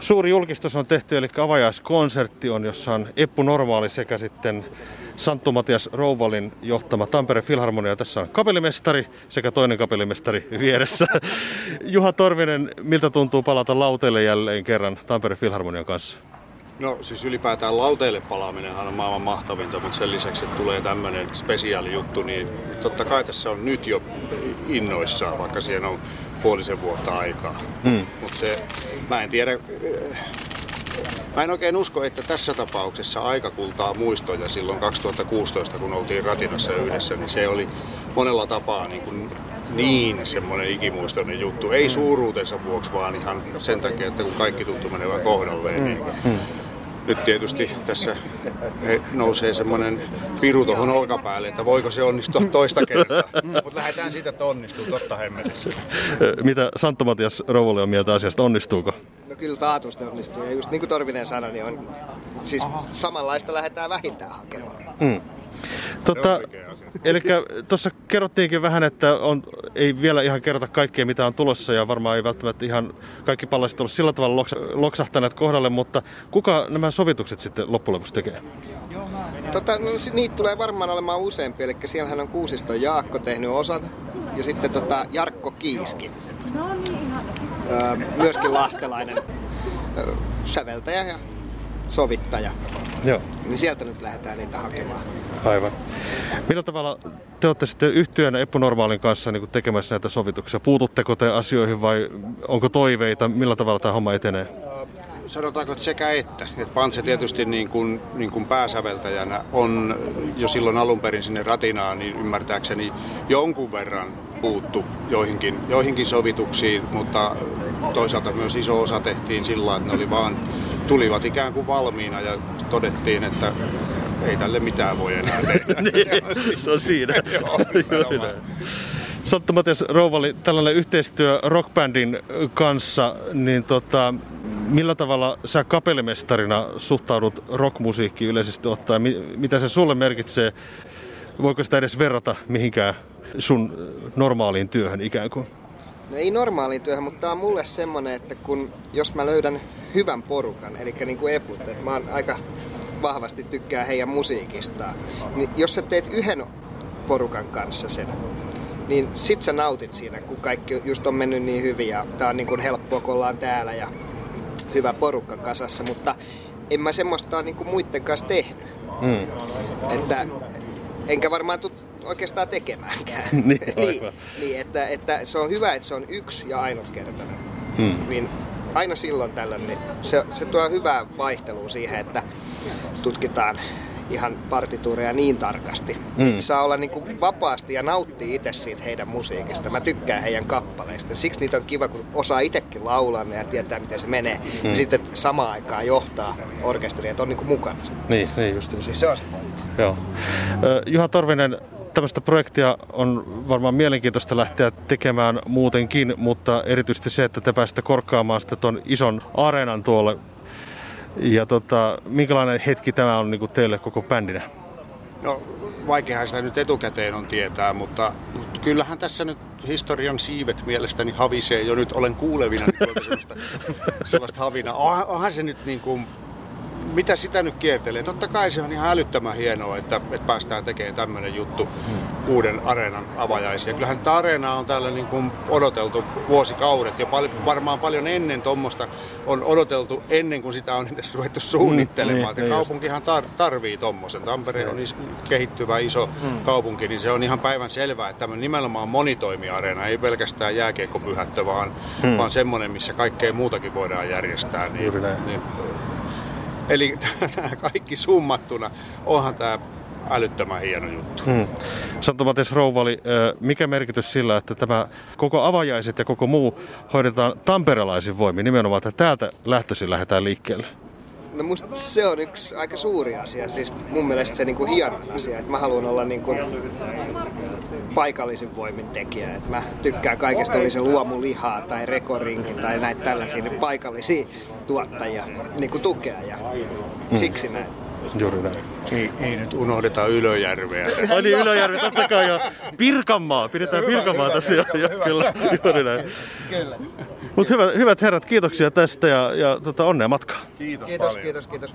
Suuri julkistus on tehty, eli avajaiskonsertti on, jossa on Eppu Normaali sekä sitten Santtu Matias Rouvalin johtama Tampere Filharmonia. Tässä on kapellimestari sekä toinen kapellimestari vieressä. Juha Torvinen, miltä tuntuu palata lauteille jälleen kerran Tampere Filharmonian kanssa? No siis ylipäätään lauteille palaaminenhan on maailman mahtavinta, mutta sen lisäksi, että tulee tämmöinen spesiaali juttu, niin totta kai tässä on nyt jo innoissaan, vaikka siihen on puolisen vuotta aikaa. Hmm. Mutta se, mä en tiedä, Mä en oikein usko, että tässä tapauksessa aika kultaa muistoja silloin 2016, kun oltiin Ratinassa yhdessä, niin se oli monella tapaa niin, kuin niin semmoinen ikimuistoinen juttu. Ei suuruutensa vuoksi, vaan ihan sen takia, että kun kaikki tuttu menevän kohdalleen, niin hmm nyt tietysti tässä nousee semmoinen piru tuohon olkapäälle, että voiko se onnistua toista kertaa. Mutta lähdetään siitä, että onnistuu, totta hemmetissä. Mitä Santtu Matias Rouvolle on mieltä asiasta, onnistuuko? No kyllä taatusti onnistuu. Ja just niin kuin Torvinen sanoi, niin on, siis samanlaista lähdetään vähintään hakemaan. Mm. Tota, eli tuossa kerrottiinkin vähän, että on, ei vielä ihan kerrota kaikkea, mitä on tulossa, ja varmaan ei välttämättä ihan kaikki pallasit ole sillä tavalla loksa, loksahtaneet kohdalle, mutta kuka nämä sovitukset sitten loppujen lopuksi tekee? Tota, no, niitä tulee varmaan olemaan useampi, eli siellähän on Kuusiston Jaakko tehnyt osat, ja sitten tota, Jarkko Kiiski, öö, myöskin lahtelainen öö, säveltäjä ja sovittaja. Joo. Niin sieltä nyt lähdetään niitä hakemaan. Aivan. Millä tavalla te olette sitten yhtiönä Eppu Normaalin kanssa niin tekemässä näitä sovituksia? Puututteko te asioihin vai onko toiveita? Millä tavalla tämä homma etenee? sanotaanko, että sekä että. että Pantse tietysti niin kuin, niin kuin pääsäveltäjänä on jo silloin alun perin sinne ratinaan, niin ymmärtääkseni jonkun verran puuttu joihinkin, joihinkin sovituksiin, mutta toisaalta myös iso osa tehtiin sillä että ne oli vaan, tulivat ikään kuin valmiina ja todettiin, että ei tälle mitään voi enää tehdä. niin, se on siinä. Matias Rouvali, tällainen yhteistyö rockbandin kanssa, niin tota, millä tavalla sä kapellimestarina suhtaudut rockmusiikkiin yleisesti ottaen? Mitä se sulle merkitsee? Voiko sitä edes verrata mihinkään sun normaaliin työhön ikään kuin? No ei normaaliin työhön, mutta tämä on mulle semmonen, että kun, jos mä löydän hyvän porukan, eli niin kuin Eput, että mä oon aika vahvasti tykkää heidän musiikistaan, niin jos sä teet yhden porukan kanssa sen, niin sit sä nautit siinä, kun kaikki just on mennyt niin hyvin ja tää on niin kuin helppoa, kun ollaan täällä ja hyvä porukka kasassa, mutta en mä semmoista niin kuin muiden kanssa tehnyt. Mm. Että enkä varmaan tule oikeastaan tekemäänkään. niin, niin, niin että, että se on hyvä, että se on yksi ja ainutkertainen. Mm. Niin aina silloin tällöin niin se, se tuo hyvää vaihtelua siihen, että tutkitaan ihan partituureja niin tarkasti. Mm. Saa olla niin kuin vapaasti ja nauttii itse siitä heidän musiikista. Mä tykkään heidän kappaleista. Siksi niitä on kiva, kun osaa itsekin laulaa ja tietää, miten se menee. Mm. Ja sitten samaan aikaan johtaa orkesteria, että on niin kuin mukana. Niin, niin just niin. Se on se Joo. Juha Torvinen, tämmöistä projektia on varmaan mielenkiintoista lähteä tekemään muutenkin, mutta erityisesti se, että te pääsette korkkaamaan sitten tuon ison areenan tuolle ja tota, minkälainen hetki tämä on niin teille koko bändinä? No vaikeahan sitä nyt etukäteen on tietää, mutta, mutta kyllähän tässä nyt historian siivet mielestäni havisee jo nyt olen kuulevina niin sellaista, sellaista havina. Onhan se nyt niin kuin mitä sitä nyt kiertelee? Totta kai se on ihan älyttömän hienoa, että, että päästään tekemään tämmöinen juttu hmm. uuden areenan avajaisia. Kyllähän tämä areena on täällä niin kuin odoteltu vuosikaudet ja pal- varmaan paljon ennen tuommoista on odoteltu ennen kuin sitä on edes ruvettu suunnittelemaan. Hmm, niin, kaupunkihan tar- tarvii tuommoisen. Tampere on is- kehittyvä iso hmm. kaupunki, niin se on ihan päivän selvää, että tämä nimenomaan monitoimiareena, ei pelkästään jääkiekkopyhättö, vaan, hmm. vaan semmoinen, missä kaikkea muutakin voidaan järjestää. Niin, niin Eli tämä kaikki summattuna, onhan tämä älyttömän hieno juttu. Hmm. Santtu Matias Rouvali, mikä merkitys sillä, että tämä koko avajaiset ja koko muu hoidetaan tamperelaisin voimin, nimenomaan, että täältä lähtöisin lähdetään liikkeelle? No musta se on yksi aika suuri asia, siis mun mielestä se niinku hieno asia, että mä haluan olla niinku paikallisin voimin tekijä. Et mä tykkään kaikesta, oli se luomulihaa tai rekorinki tai näitä tällaisia niin paikallisia tuottajia niin kuin tukea ja mm. siksi näin. Juuri näin. Ei, ei nyt unohdeta Ylöjärveä. Ai niin, Ylöjärvi, totta kai jo. Pirkanmaa, pidetään Pirkanmaa tässä jo. jo kyllä, juuri näin. Kyllä. Mutta hyvät, hyvät herrat, kiitoksia tästä ja, ja tota, onnea matkaa. Kiitos, kiitos, kiitos, kiitos.